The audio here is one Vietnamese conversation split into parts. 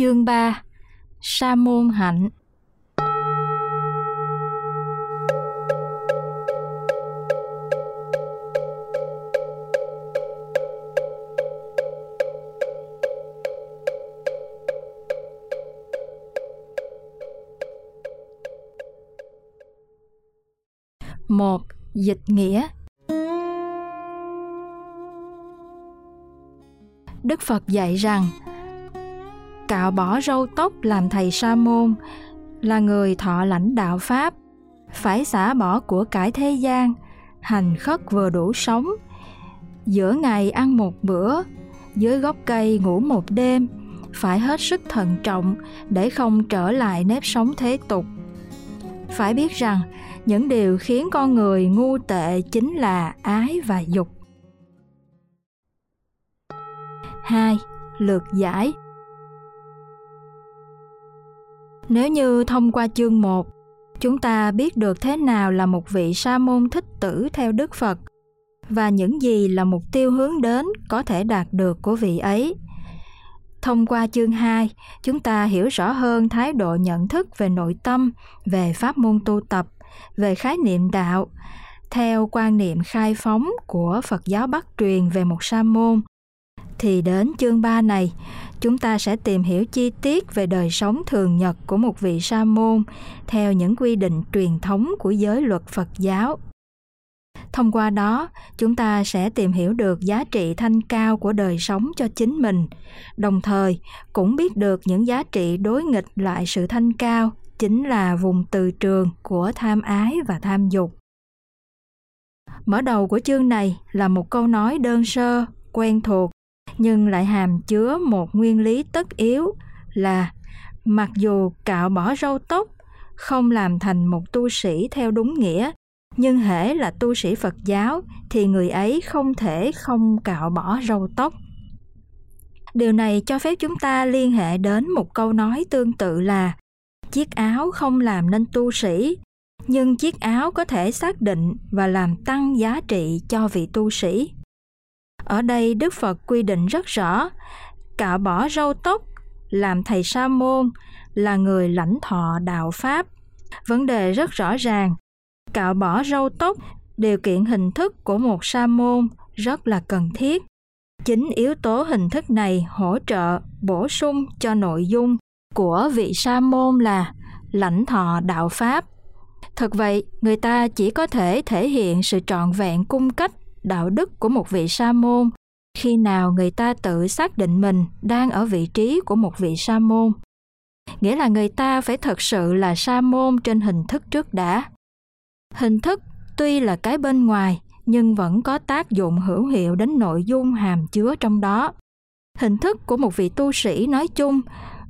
Chương 3 Sa môn hạnh. Một dịch nghĩa. Đức phật dạy rằng cạo bỏ râu tóc làm thầy sa môn, là người thọ lãnh đạo pháp, phải xả bỏ của cải thế gian, hành khất vừa đủ sống giữa ngày ăn một bữa, dưới gốc cây ngủ một đêm, phải hết sức thận trọng để không trở lại nếp sống thế tục phải biết rằng, những điều khiến con người ngu tệ chính là ái và dục. 2. Lược giải nếu như thông qua chương 1, chúng ta biết được thế nào là một vị sa môn thích tử theo Đức Phật và những gì là mục tiêu hướng đến có thể đạt được của vị ấy. Thông qua chương 2, chúng ta hiểu rõ hơn thái độ nhận thức về nội tâm, về pháp môn tu tập về khái niệm đạo theo quan niệm khai phóng của Phật giáo Bắc truyền về một sa môn thì đến chương 3 này chúng ta sẽ tìm hiểu chi tiết về đời sống thường nhật của một vị sa môn theo những quy định truyền thống của giới luật Phật giáo. Thông qua đó, chúng ta sẽ tìm hiểu được giá trị thanh cao của đời sống cho chính mình, đồng thời cũng biết được những giá trị đối nghịch lại sự thanh cao chính là vùng từ trường của tham ái và tham dục. Mở đầu của chương này là một câu nói đơn sơ, quen thuộc, nhưng lại hàm chứa một nguyên lý tất yếu là mặc dù cạo bỏ râu tóc, không làm thành một tu sĩ theo đúng nghĩa, nhưng hễ là tu sĩ phật giáo thì người ấy không thể không cạo bỏ râu tóc. Điều này cho phép chúng ta liên hệ đến một câu nói tương tự là, chiếc áo không làm nên tu sĩ, nhưng chiếc áo có thể xác định và làm tăng giá trị cho vị tu sĩ ở đây đức phật quy định rất rõ, cạo bỏ râu tóc, làm thầy sa môn, là người lãnh thọ đạo pháp. Vấn đề rất rõ ràng, cạo bỏ râu tóc, điều kiện hình thức của một sa môn rất là cần thiết. Chính yếu tố hình thức này hỗ trợ bổ sung cho nội dung của vị sa môn là lãnh thọ đạo pháp. Thật vậy, người ta chỉ có thể thể hiện sự trọn vẹn cung cách đạo đức của một vị sa môn, khi nào người ta tự xác định mình đang ở vị trí của một vị sa môn. Nghĩa là người ta phải thật sự là sa môn trên hình thức trước đã. Hình thức tuy là cái bên ngoài, nhưng vẫn có tác dụng hữu hiệu đến nội dung hàm chứa trong đó. Hình thức của một vị tu sĩ nói chung,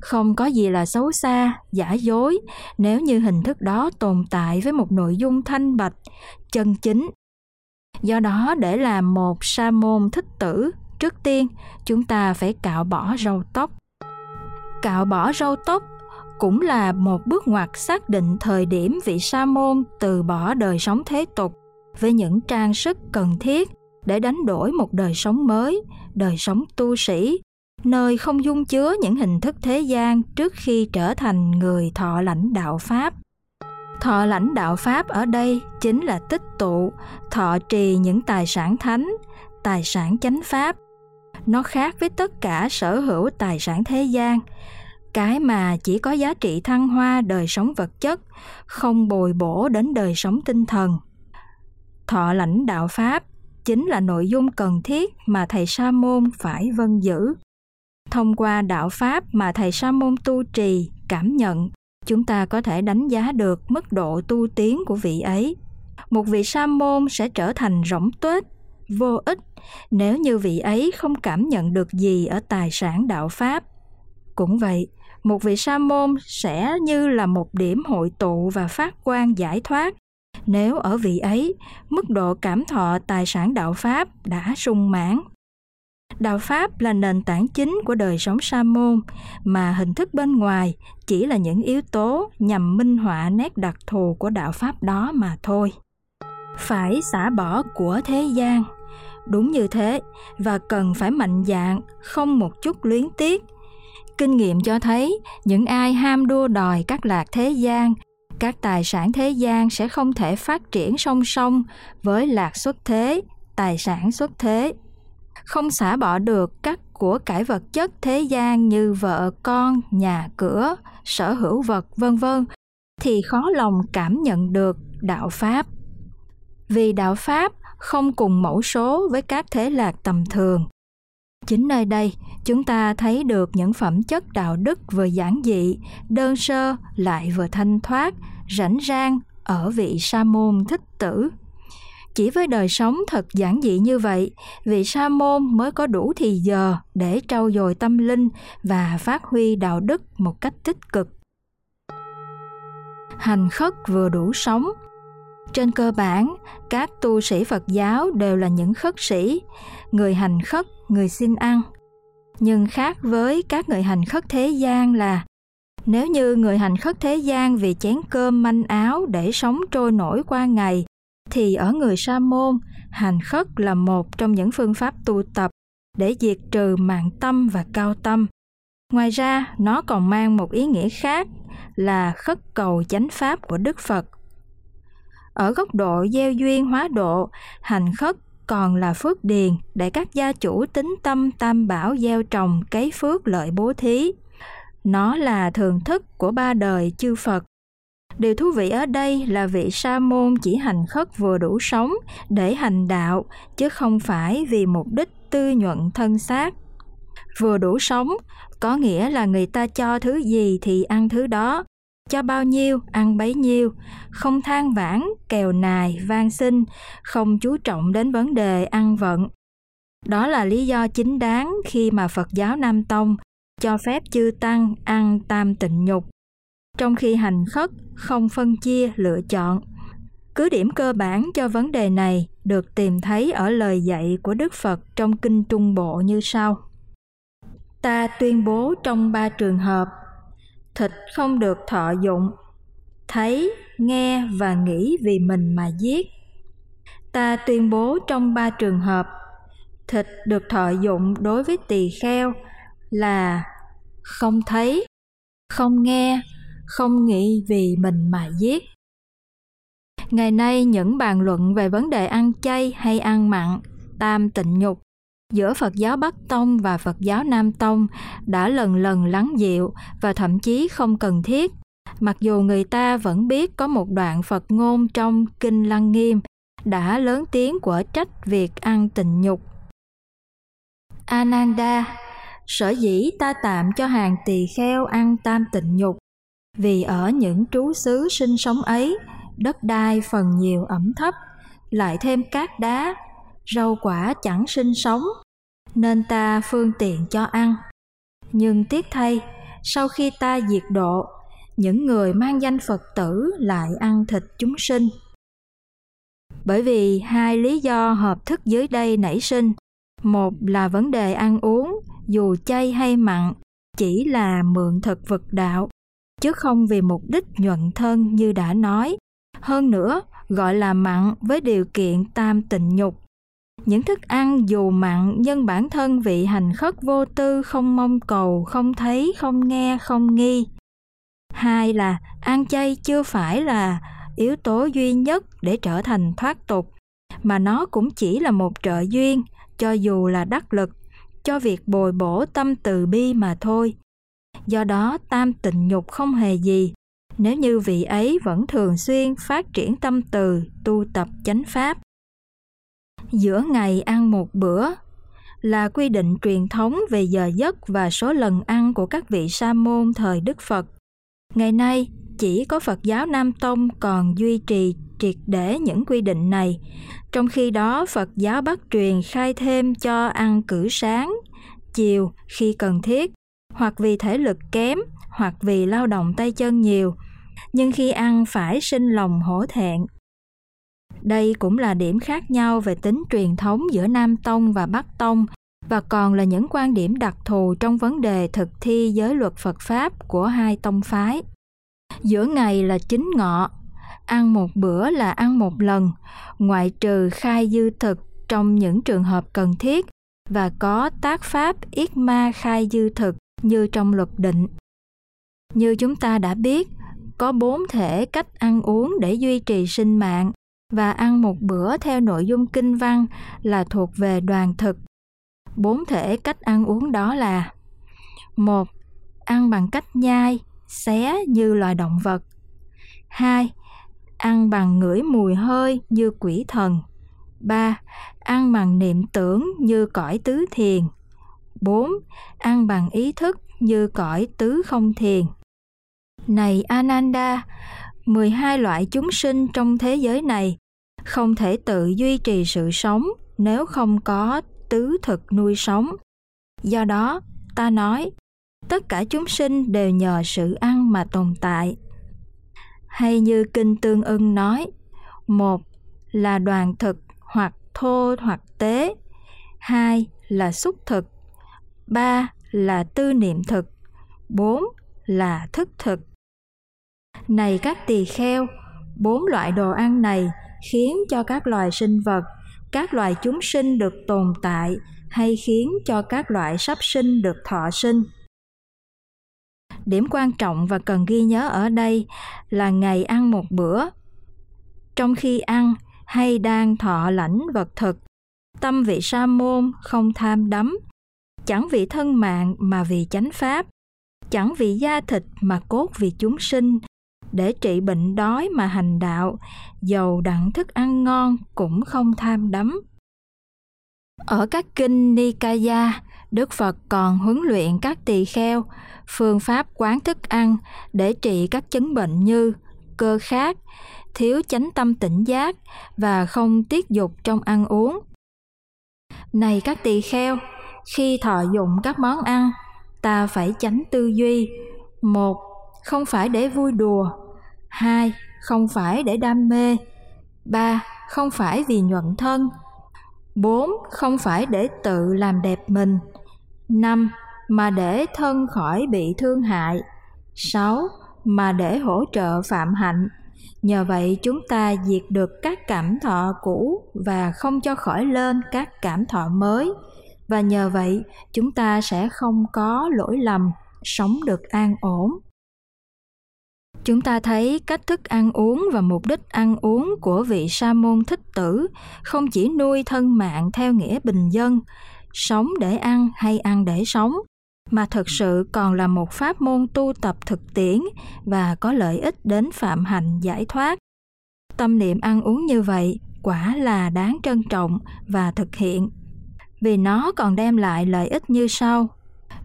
không có gì là xấu xa, giả dối nếu như hình thức đó tồn tại với một nội dung thanh bạch, chân chính do đó, để làm một sa môn thích tử, trước tiên, chúng ta phải cạo bỏ râu tóc. Cạo bỏ râu tóc cũng là một bước ngoặt xác định thời điểm vị sa môn từ bỏ đời sống thế tục với những trang sức cần thiết để đánh đổi một đời sống mới, đời sống tu sĩ, nơi không dung chứa những hình thức thế gian trước khi trở thành người thọ lãnh đạo pháp thọ lãnh đạo pháp ở đây chính là tích tụ, thọ trì những tài sản thánh, tài sản chánh pháp. Nó khác với tất cả sở hữu tài sản thế gian. Cái mà chỉ có giá trị thăng hoa đời sống vật chất, không bồi bổ đến đời sống tinh thần. Thọ lãnh đạo pháp chính là nội dung cần thiết mà thầy sa môn phải vân giữ. Thông qua đạo pháp mà thầy sa môn tu trì, cảm nhận chúng ta có thể đánh giá được mức độ tu tiến của vị ấy. Một vị sa môn sẽ trở thành rỗng tuếch, vô ích nếu như vị ấy không cảm nhận được gì ở tài sản đạo pháp. Cũng vậy, một vị sa môn sẽ như là một điểm hội tụ và phát quang giải thoát. Nếu ở vị ấy, mức độ cảm thọ tài sản đạo pháp đã sung mãn đạo pháp là nền tảng chính của đời sống sa môn mà hình thức bên ngoài chỉ là những yếu tố nhằm minh họa nét đặc thù của đạo pháp đó mà thôi. Phải xả bỏ của thế gian. Đúng như thế và cần phải mạnh dạn không một chút luyến tiếc. Kinh nghiệm cho thấy những ai ham đua đòi các lạc thế gian, các tài sản thế gian sẽ không thể phát triển song song với lạc xuất thế, tài sản xuất thế. Không xả bỏ được các của cải vật chất thế gian như vợ con, nhà cửa, sở hữu vật vân vân thì khó lòng cảm nhận được đạo pháp. Vì đạo pháp không cùng mẫu số với các thế lạc tầm thường. Chính nơi đây, chúng ta thấy được những phẩm chất đạo đức vừa giản dị, đơn sơ lại vừa thanh thoát, rảnh rang ở vị sa môn thích tử. Chỉ với đời sống thật giản dị như vậy, vị sa môn mới có đủ thì giờ để trau dồi tâm linh và phát huy đạo đức một cách tích cực. Hành khất vừa đủ sống, trên cơ bản, các tu sĩ Phật giáo đều là những khất sĩ, người hành khất, người xin ăn. Nhưng khác với các người hành khất thế gian là nếu như người hành khất thế gian vì chén cơm manh áo để sống trôi nổi qua ngày, thì ở người sa môn, hành khất là một trong những phương pháp tu tập để diệt trừ mạng tâm và cao tâm. Ngoài ra, nó còn mang một ý nghĩa khác là khất cầu chánh pháp của Đức Phật ở góc độ gieo duyên hóa độ, hành khất còn là phước điền để các gia chủ tính tâm tam bảo gieo trồng cấy phước lợi bố thí. Nó là thường thức của ba đời chư Phật. Điều thú vị ở đây là vị sa môn chỉ hành khất vừa đủ sống để hành đạo, chứ không phải vì mục đích tư nhuận thân xác. Vừa đủ sống có nghĩa là người ta cho thứ gì thì ăn thứ đó, cho bao nhiêu ăn bấy nhiêu, không than vãn, kèo nài, van xin, không chú trọng đến vấn đề ăn vận. Đó là lý do chính đáng khi mà Phật giáo Nam Tông cho phép chư tăng ăn tam tịnh nhục, trong khi hành khất không phân chia lựa chọn. Cứ điểm cơ bản cho vấn đề này được tìm thấy ở lời dạy của Đức Phật trong Kinh Trung Bộ như sau. Ta tuyên bố trong ba trường hợp thịt không được thọ dụng thấy, nghe và nghĩ vì mình mà giết ta tuyên bố trong ba trường hợp thịt được thọ dụng đối với tỳ kheo là không thấy, không nghe không nghĩ vì mình mà giết ngày nay những bàn luận về vấn đề ăn chay hay ăn mặn tam tịnh nhục giữa Phật giáo Bắc Tông và Phật giáo Nam Tông đã lần lần lắng dịu và thậm chí không cần thiết, mặc dù người ta vẫn biết có một đoạn Phật ngôn trong Kinh Lăng Nghiêm đã lớn tiếng của trách việc ăn tình nhục. Ananda, sở dĩ ta tạm cho hàng tỳ kheo ăn tam tịnh nhục, vì ở những trú xứ sinh sống ấy, đất đai phần nhiều ẩm thấp, lại thêm cát đá, rau quả chẳng sinh sống, nên ta phương tiện cho ăn. Nhưng tiếc thay, sau khi ta diệt độ, những người mang danh Phật tử lại ăn thịt chúng sinh. Bởi vì hai lý do hợp thức dưới đây nảy sinh. Một là vấn đề ăn uống, dù chay hay mặn, chỉ là mượn thực vật đạo, chứ không vì mục đích nhuận thân như đã nói. Hơn nữa, gọi là mặn với điều kiện tam tịnh nhục. Những thức ăn dù mặn nhưng bản thân vị hành khất vô tư không mong cầu không thấy không nghe không nghi. Hai là ăn chay chưa phải là yếu tố duy nhất để trở thành thoát tục mà nó cũng chỉ là một trợ duyên cho dù là đắc lực cho việc bồi bổ tâm từ bi mà thôi do đó tam tịnh nhục không hề gì. Nếu như vị ấy vẫn thường xuyên phát triển tâm từ tu tập chánh pháp. Giữa ngày ăn một bữa là quy định truyền thống về giờ giấc và số lần ăn của các vị sa môn thời Đức Phật. Ngày nay, chỉ có Phật giáo Nam Tông còn duy trì triệt để những quy định này, trong khi đó Phật giáo Bắc truyền khai thêm cho ăn cử sáng, chiều khi cần thiết, hoặc vì thể lực kém, hoặc vì lao động tay chân nhiều, nhưng khi ăn phải sinh lòng hổ thẹn đây cũng là điểm khác nhau về tính truyền thống giữa Nam Tông và Bắc Tông và còn là những quan điểm đặc thù trong vấn đề thực thi giới luật Phật Pháp của hai tông phái. Giữa ngày là chính ngọ, ăn một bữa là ăn một lần, ngoại trừ khai dư thực trong những trường hợp cần thiết và có tác pháp yết ma khai dư thực như trong luật định. Như chúng ta đã biết, có bốn thể cách ăn uống để duy trì sinh mạng và ăn một bữa theo nội dung kinh văn là thuộc về đoàn thực. Bốn thể cách ăn uống đó là một Ăn bằng cách nhai, xé như loài động vật. 2. Ăn bằng ngửi mùi hơi như quỷ thần. 3. Ăn bằng niệm tưởng như cõi tứ thiền. 4. Ăn bằng ý thức như cõi tứ không thiền. Này Ananda, 12 loại chúng sinh trong thế giới này không thể tự duy trì sự sống nếu không có tứ thực nuôi sống. Do đó, ta nói, tất cả chúng sinh đều nhờ sự ăn mà tồn tại. Hay như Kinh Tương ưng nói, một là đoàn thực hoặc thô hoặc tế, hai là xúc thực, ba là tư niệm thực, bốn là thức thực. Này các tỳ kheo, bốn loại đồ ăn này khiến cho các loài sinh vật, các loài chúng sinh được tồn tại hay khiến cho các loại sắp sinh được thọ sinh. Điểm quan trọng và cần ghi nhớ ở đây là ngày ăn một bữa. Trong khi ăn hay đang thọ lãnh vật thực, tâm vị sa môn không tham đắm, chẳng vì thân mạng mà vì chánh pháp, chẳng vì da thịt mà cốt vì chúng sinh, để trị bệnh đói mà hành đạo, dầu đặng thức ăn ngon cũng không tham đắm. Ở các kinh Nikaya, Đức Phật còn huấn luyện các tỳ kheo phương pháp quán thức ăn để trị các chứng bệnh như cơ khát, thiếu chánh tâm tỉnh giác và không tiết dục trong ăn uống. Này các tỳ kheo, khi thọ dụng các món ăn, ta phải tránh tư duy. Một, không phải để vui đùa. Hai, không phải để đam mê. Ba, không phải vì nhuận thân. Bốn, không phải để tự làm đẹp mình. Năm, mà để thân khỏi bị thương hại. sáu Mà để hỗ trợ phạm hạnh. Nhờ vậy chúng ta diệt được các cảm thọ cũ và không cho khỏi lên các cảm thọ mới. Và nhờ vậy chúng ta sẽ không có lỗi lầm, sống được an ổn. Chúng ta thấy cách thức ăn uống và mục đích ăn uống của vị sa môn thích tử không chỉ nuôi thân mạng theo nghĩa bình dân, sống để ăn hay ăn để sống, mà thực sự còn là một pháp môn tu tập thực tiễn và có lợi ích đến phạm hạnh giải thoát. Tâm niệm ăn uống như vậy quả là đáng trân trọng và thực hiện vì nó còn đem lại lợi ích như sau.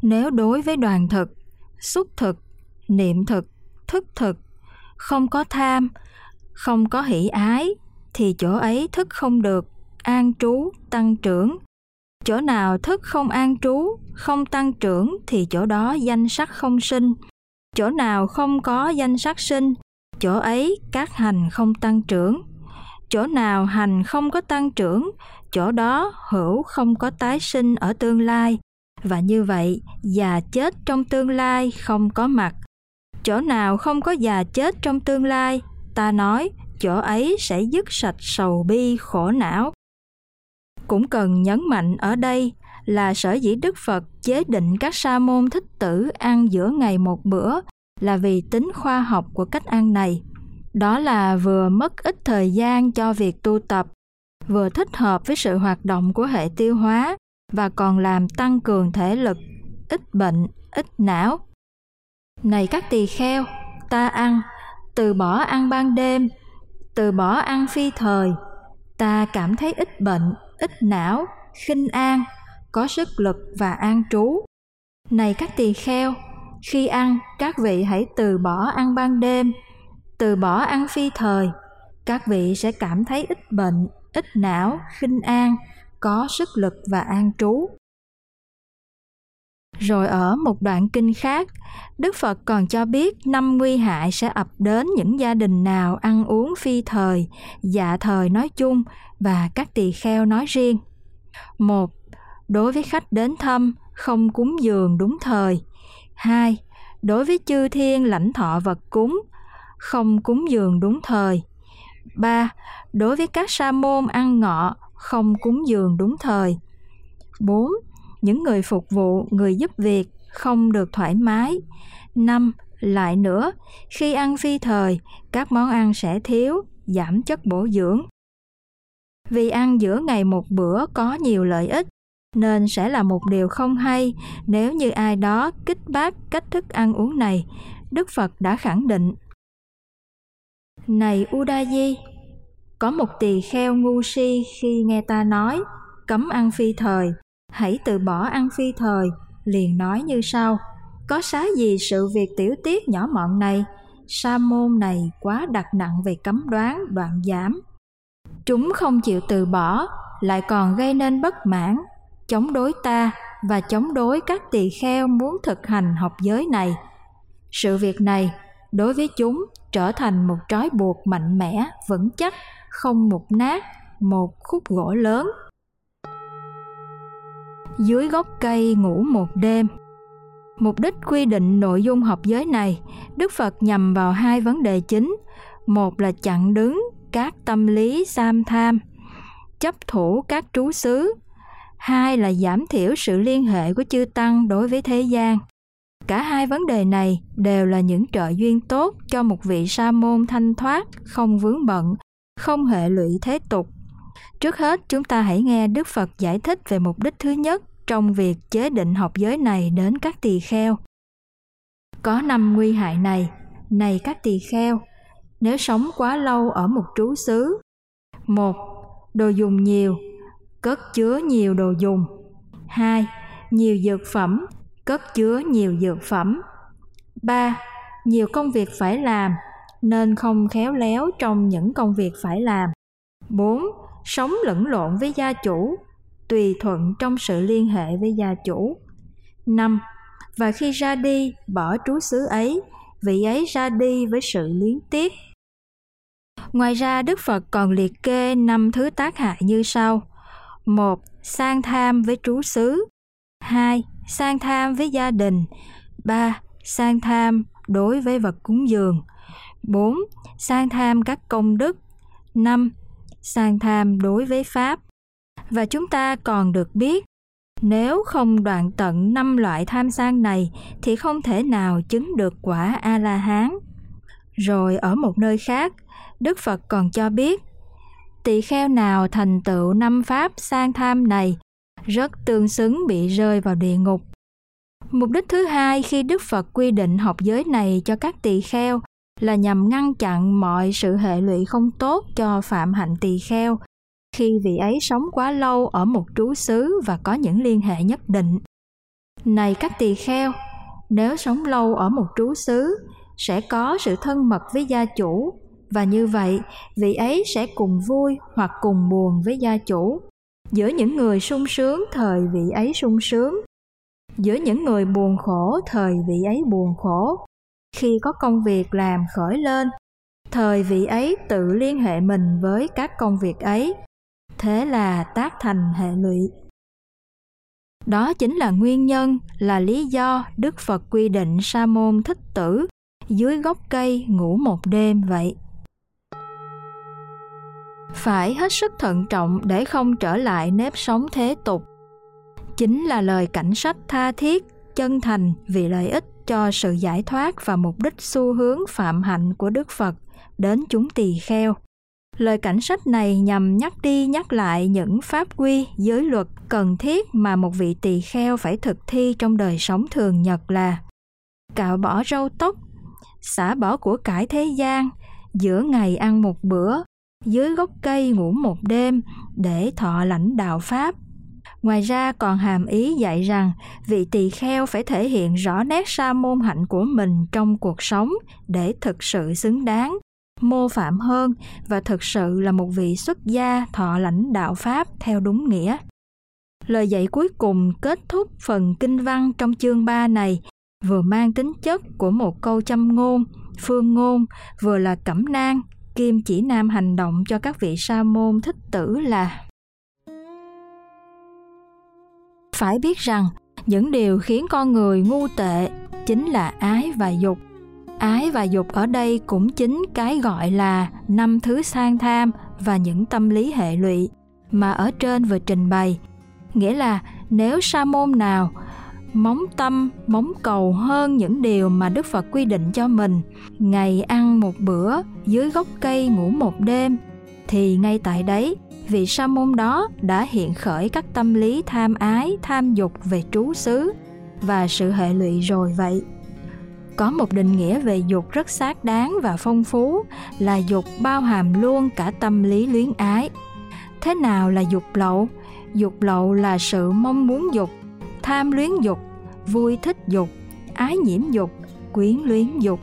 Nếu đối với đoàn thực, xúc thực, niệm thực, thức thực, không có tham, không có hỷ ái, thì chỗ ấy thức không được, an trú, tăng trưởng, chỗ nào thức không an trú không tăng trưởng thì chỗ đó danh sắc không sinh. Chỗ nào không có danh sắc sinh chỗ ấy các hành không tăng trưởng. Chỗ nào hành không có tăng trưởng chỗ đó hữu không có tái sinh ở tương lai. Và như vậy già chết trong tương lai không có mặt. Chỗ nào không có già chết trong tương lai ta nói chỗ ấy sẽ dứt sạch sầu bi khổ não. Cũng cần nhấn mạnh ở đây là sở dĩ Đức Phật chế định các sa môn thích tử ăn giữa ngày một bữa là vì tính khoa học của cách ăn này. Đó là vừa mất ít thời gian cho việc tu tập, vừa thích hợp với sự hoạt động của hệ tiêu hóa và còn làm tăng cường thể lực, ít bệnh, ít não. Này các tỳ kheo, ta ăn, từ bỏ ăn ban đêm, từ bỏ ăn phi thời, ta cảm thấy ít bệnh, ít não, khinh an, có sức lực và an trú. Này các tỳ kheo, khi ăn, các vị hãy từ bỏ ăn ban đêm, từ bỏ ăn phi thời. Các vị sẽ cảm thấy ít bệnh, ít não, khinh an, có sức lực và an trú. Rồi ở một đoạn kinh khác, Đức Phật còn cho biết năm nguy hại sẽ ập đến những gia đình nào ăn uống phi thời, dạ thời nói chung và các tỳ kheo nói riêng. Một, đối với khách đến thăm không cúng dường đúng thời. Hai, đối với chư thiên lãnh thọ vật cúng không cúng dường đúng thời. Ba, đối với các sa môn ăn ngọ không cúng dường đúng thời. Bốn, những người phục vụ, người giúp việc không được thoải mái. Năm, lại nữa, khi ăn phi thời, các món ăn sẽ thiếu, giảm chất bổ dưỡng. Vì ăn giữa ngày một bữa có nhiều lợi ích, nên sẽ là một điều không hay nếu như ai đó kích bác cách thức ăn uống này. Đức Phật đã khẳng định. Này Udayi, có một tỳ kheo ngu si khi nghe ta nói cấm ăn phi thời, hãy từ bỏ ăn phi thời, liền nói như sau. Có xá gì sự việc tiểu tiết nhỏ mọn này, sa môn này quá đặt nặng về cấm đoán, đoạn giảm. Chúng không chịu từ bỏ, lại còn gây nên bất mãn, chống đối ta và chống đối các tỳ kheo muốn thực hành học giới này. Sự việc này đối với chúng trở thành một trói buộc mạnh mẽ, vững chắc, không mục nát, một khúc gỗ lớn. Dưới gốc cây ngủ một đêm Mục đích quy định nội dung học giới này, Đức Phật nhằm vào hai vấn đề chính. Một là chặn đứng các tâm lý sam tham, chấp thủ các trú xứ. Hai là giảm thiểu sự liên hệ của chư Tăng đối với thế gian. Cả hai vấn đề này đều là những trợ duyên tốt cho một vị sa môn thanh thoát, không vướng bận, không hệ lụy thế tục. Trước hết, chúng ta hãy nghe Đức Phật giải thích về mục đích thứ nhất trong việc chế định học giới này đến các tỳ kheo. Có năm nguy hại này, này các tỳ kheo, nếu sống quá lâu ở một trú xứ. Một, đồ dùng nhiều, cất chứa nhiều đồ dùng. Hai, nhiều dược phẩm, cất chứa nhiều dược phẩm. Ba, nhiều công việc phải làm, nên không khéo léo trong những công việc phải làm. 4. Sống lẫn lộn với gia chủ, tùy thuận trong sự liên hệ với gia chủ. 5. Và khi ra đi, bỏ trú xứ ấy, vị ấy ra đi với sự luyến tiếc. Ngoài ra, Đức Phật còn liệt kê năm thứ tác hại như sau. một Sang tham với trú xứ. 2. Sang tham với gia đình. 3. Sang tham đối với vật cúng dường. 4. Sang tham các công đức. 5. Sang tham đối với Pháp và chúng ta còn được biết, nếu không đoạn tận năm loại tham sang này thì không thể nào chứng được quả a la hán rồi ở một nơi khác, đức phật còn cho biết, tỳ kheo nào thành tựu năm pháp sang tham này rất tương xứng bị rơi vào địa ngục. Mục đích thứ hai khi đức phật quy định học giới này cho các tỳ kheo là nhằm ngăn chặn mọi sự hệ lụy không tốt cho phạm hạnh tỳ kheo. Khi vị ấy sống quá lâu ở một trú xứ và có những liên hệ nhất định. Này các tỳ kheo, nếu sống lâu ở một trú xứ, sẽ có sự thân mật với gia chủ và như vậy vị ấy sẽ cùng vui hoặc cùng buồn với gia chủ giữa những người sung sướng, thời vị ấy sung sướng. Giữa những người buồn khổ, thời vị ấy buồn khổ. Khi có công việc làm khởi lên, thời vị ấy tự liên hệ mình với các công việc ấy. Thế là tác thành hệ lụy. Đó chính là nguyên nhân, là lý do đức phật quy định sa môn thích tử dưới gốc cây ngủ một đêm vậy phải hết sức thận trọng để không trở lại nếp sống thế tục. Chính là lời cảnh sách tha thiết chân thành vì lợi ích cho sự giải thoát và mục đích xu hướng phạm hạnh của đức phật đến chúng tỳ kheo. Lời cảnh sách này nhằm nhắc đi nhắc lại những pháp quy, giới luật cần thiết mà một vị tỳ kheo phải thực thi trong đời sống thường nhật là cạo bỏ râu tóc, xả bỏ của cải thế gian, giữa ngày ăn một bữa, dưới gốc cây ngủ một đêm để thọ lãnh đạo pháp. Ngoài ra còn hàm ý dạy rằng vị tỳ kheo phải thể hiện rõ nét sa môn hạnh của mình trong cuộc sống để thực sự xứng đáng mô phạm hơn và thực sự là một vị xuất gia thọ lãnh đạo Pháp theo đúng nghĩa. Lời dạy cuối cùng kết thúc phần kinh văn trong chương 3 này vừa mang tính chất của một câu châm ngôn, phương ngôn, vừa là cẩm nang, kim chỉ nam hành động cho các vị sa môn thích tử là phải biết rằng, những điều khiến con người ngu tệ chính là ái và dục. Ái và dục ở đây cũng chính cái gọi là năm thứ sang tham và những tâm lý hệ lụy mà ở trên vừa trình bày. Nghĩa là nếu sa môn nào móng tâm, móng cầu hơn những điều mà Đức Phật quy định cho mình. Ngày ăn một bữa, dưới gốc cây ngủ một đêm, thì ngay tại đấy, vị sa môn đó đã hiện khởi các tâm lý tham ái, tham dục về trú xứ và sự hệ lụy rồi vậy. Có một định nghĩa về dục rất xác đáng và phong phú là dục bao hàm luôn cả tâm lý luyến ái. Thế nào là dục lậu? Dục lậu là sự mong muốn dục, tham luyến dục, vui thích dục, ái nhiễm dục, quyến luyến dục.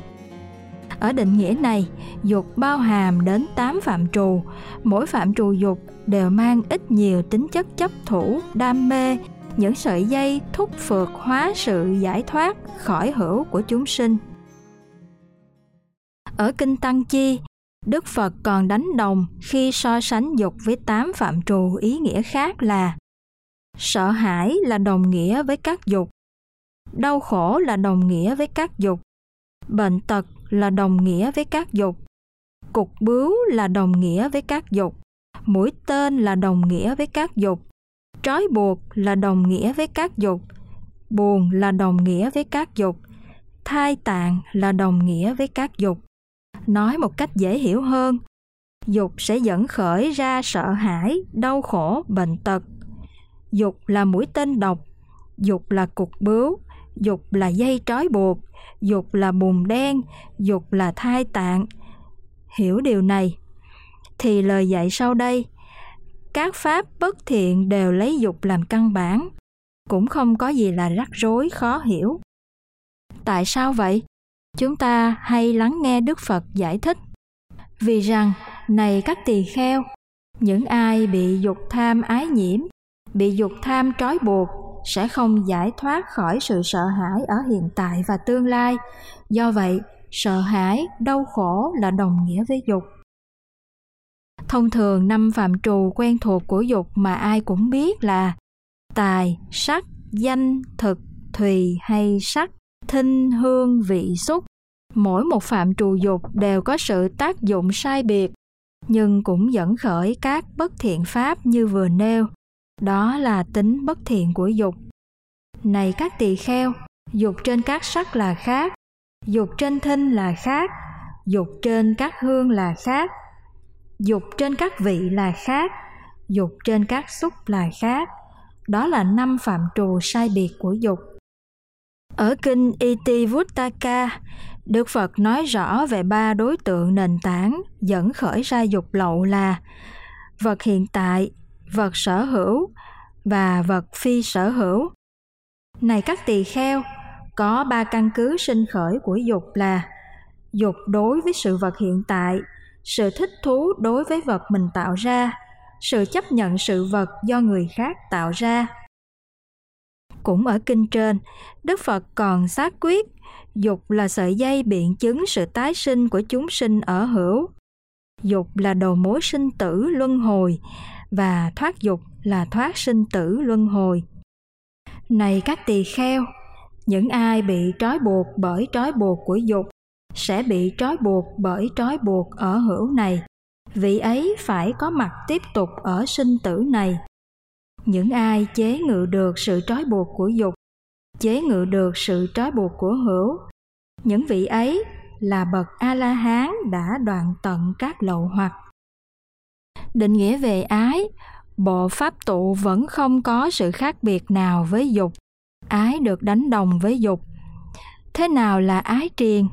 Ở định nghĩa này, dục bao hàm đến 8 phạm trù, mỗi phạm trù dục đều mang ít nhiều tính chất chấp thủ, đam mê, những sợi dây thúc phượt hóa sự giải thoát khỏi hữu của chúng sinh. Ở Kinh Tăng Chi, Đức Phật còn đánh đồng khi so sánh dục với tám phạm trù ý nghĩa khác là sợ hãi là đồng nghĩa với các dục, đau khổ là đồng nghĩa với các dục, bệnh tật là đồng nghĩa với các dục, cục bướu là đồng nghĩa với các dục, mũi tên là đồng nghĩa với các dục, trói buộc là đồng nghĩa với các dục, buồn là đồng nghĩa với các dục, thai tạng là đồng nghĩa với các dục. Nói một cách dễ hiểu hơn dục sẽ dẫn khởi ra sợ hãi đau khổ bệnh tật dục là mũi tên độc, dục là cục bướu, dục là dây trói buộc, dục là bùn đen, dục là thai tạng. Hiểu điều này thì lời dạy sau đây. Các pháp bất thiện đều lấy dục làm căn bản, cũng không có gì là rắc rối, khó hiểu. Tại sao vậy? Chúng ta hay lắng nghe đức phật giải thích. Vì rằng, này các tỳ kheo, những ai bị dục tham ái nhiễm bị dục tham trói buộc, sẽ không giải thoát khỏi sự sợ hãi ở hiện tại và tương lai. Do vậy, sợ hãi, đau khổ là đồng nghĩa với dục. Thông thường, năm phạm trù quen thuộc của dục mà ai cũng biết là tài, sắc, danh, thực, thùy hay sắc, thinh, hương, vị, xúc. Mỗi một phạm trù dục đều có sự tác dụng sai biệt, nhưng cũng dẫn khởi các bất thiện pháp như vừa nêu đó là tính bất thiện của dục. Này các tỳ kheo dục trên các sắc là khác dục trên thinh là khác dục trên các hương là khác dục trên các vị là khác dục trên các xúc là khác. Đó là năm phạm trù sai biệt của dục. Ở kinh Itivuttaka, Đức Phật nói rõ về ba đối tượng nền tảng dẫn khởi ra dục lậu là vật hiện tại, vật sở hữu và vật phi sở hữu. Này các tỳ kheo, có ba căn cứ sinh khởi của dục là dục đối với sự vật hiện tại, sự thích thú đối với vật mình tạo ra, sự chấp nhận sự vật do người khác tạo ra cũng ở kinh trên, Đức Phật còn xác quyết dục là sợi dây biện chứng sự tái sinh của chúng sinh ở hữu. Dục là đầu mối sinh tử luân hồi và thoát dục là thoát sinh tử luân hồi. Này các tỳ kheo, những ai bị trói buộc bởi trói buộc của dục sẽ bị trói buộc bởi trói buộc ở hữu này. Vị ấy phải có mặt tiếp tục ở sinh tử này những ai chế ngự được sự trói buộc của dục chế ngự được sự trói buộc của hữu những vị ấy là bậc a la hán đã đoạn tận các lậu hoặc định nghĩa về ái bộ pháp tụ vẫn không có sự khác biệt nào với dục ái được đánh đồng với dục thế nào là ái triền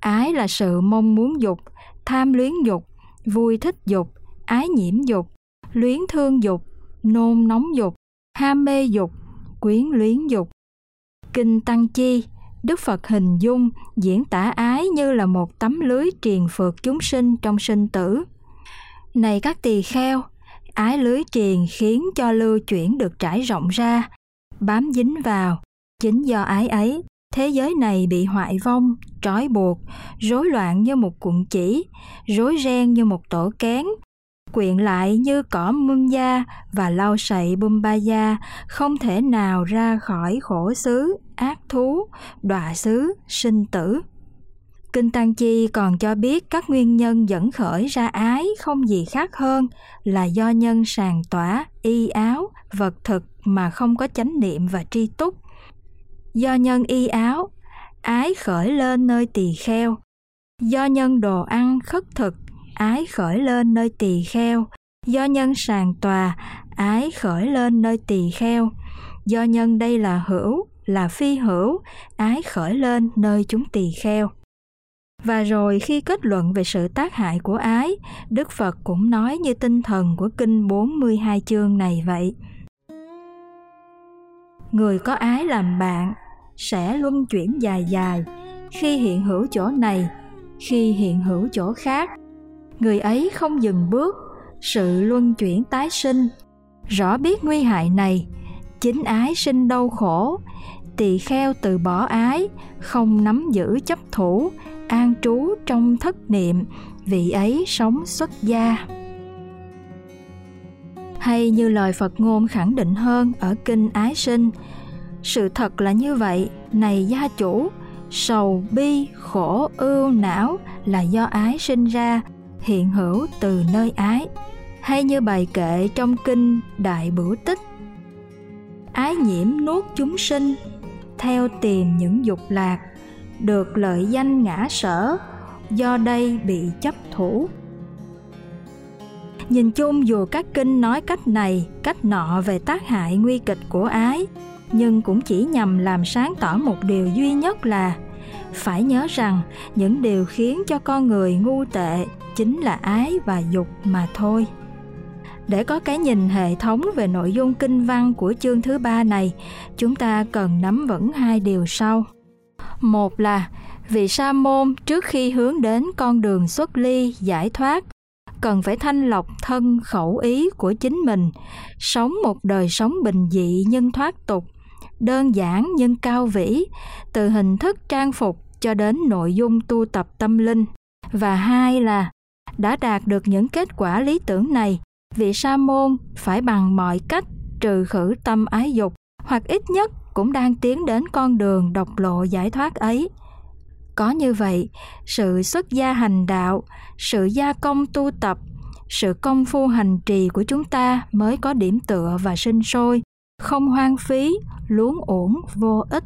ái là sự mong muốn dục tham luyến dục vui thích dục ái nhiễm dục luyến thương dục nôn nóng dục, ham mê dục, quyến luyến dục. Kinh Tăng Chi, Đức Phật hình dung diễn tả ái như là một tấm lưới triền phượt chúng sinh trong sinh tử. Này các tỳ kheo, ái lưới triền khiến cho lưu chuyển được trải rộng ra, bám dính vào. Chính do ái ấy, thế giới này bị hoại vong, trói buộc, rối loạn như một cuộn chỉ, rối ren như một tổ kén, quyện lại như cỏ mương da và lau sậy bum ba da không thể nào ra khỏi khổ xứ ác thú đọa xứ sinh tử kinh tăng chi còn cho biết các nguyên nhân dẫn khởi ra ái không gì khác hơn là do nhân sàng tỏa, y áo, vật thực mà không có chánh niệm và tri túc. Do nhân y áo, ái khởi lên nơi tỳ kheo. Do nhân đồ ăn khất thực, ái khởi lên nơi tỳ kheo. Do nhân sàng tòa, ái khởi lên nơi tỳ kheo. Do nhân đây là hữu, là phi hữu, ái khởi lên nơi chúng tỳ kheo và rồi khi kết luận về sự tác hại của ái, Đức Phật cũng nói như tinh thần của kinh 42 chương này vậy. Người có ái làm bạn sẽ luân chuyển dài dài, khi hiện hữu chỗ này, khi hiện hữu chỗ khác. Người ấy không dừng bước, sự luân chuyển tái sinh. Rõ biết nguy hại này, chính ái sinh đau khổ, tỳ kheo từ bỏ ái, không nắm giữ chấp thủ, an trú trong thất niệm, vị ấy sống xuất gia. Hay như lời phật ngôn khẳng định hơn ở kinh ái sinh, sự thật là như vậy, này gia chủ, sầu bi khổ ưu não là do ái sinh ra, hiện hữu từ nơi ái, hay như bài kệ trong kinh đại bửu tích. Ái nhiễm nuốt chúng sinh, theo tìm những dục lạc được lợi danh ngã sở, do đây bị chấp thủ. Nhìn chung dù các kinh nói cách này, cách nọ về tác hại nguy kịch của ái, nhưng cũng chỉ nhằm làm sáng tỏ một điều duy nhất là, phải nhớ rằng những điều khiến cho con người ngu tệ chính là ái và dục mà thôi. Để có cái nhìn hệ thống về nội dung kinh văn của chương thứ ba này, chúng ta cần nắm vững hai điều sau một là vị sa môn trước khi hướng đến con đường xuất ly, giải thoát, cần phải thanh lọc thân khẩu ý của chính mình, sống một đời sống bình dị nhưng thoát tục, đơn giản nhưng cao vĩ, từ hình thức trang phục cho đến nội dung tu tập tâm linh. Và hai là, đã đạt được những kết quả lý tưởng này vị sa môn phải bằng mọi cách trừ khử tâm ái dục, hoặc ít nhất cũng đang tiến đến con đường độc lộ giải thoát ấy. Có như vậy, sự xuất gia hành đạo, sự gia công tu tập, sự công phu hành trì của chúng ta mới có điểm tựa và sinh sôi, không hoang phí, luống uổng, vô ích.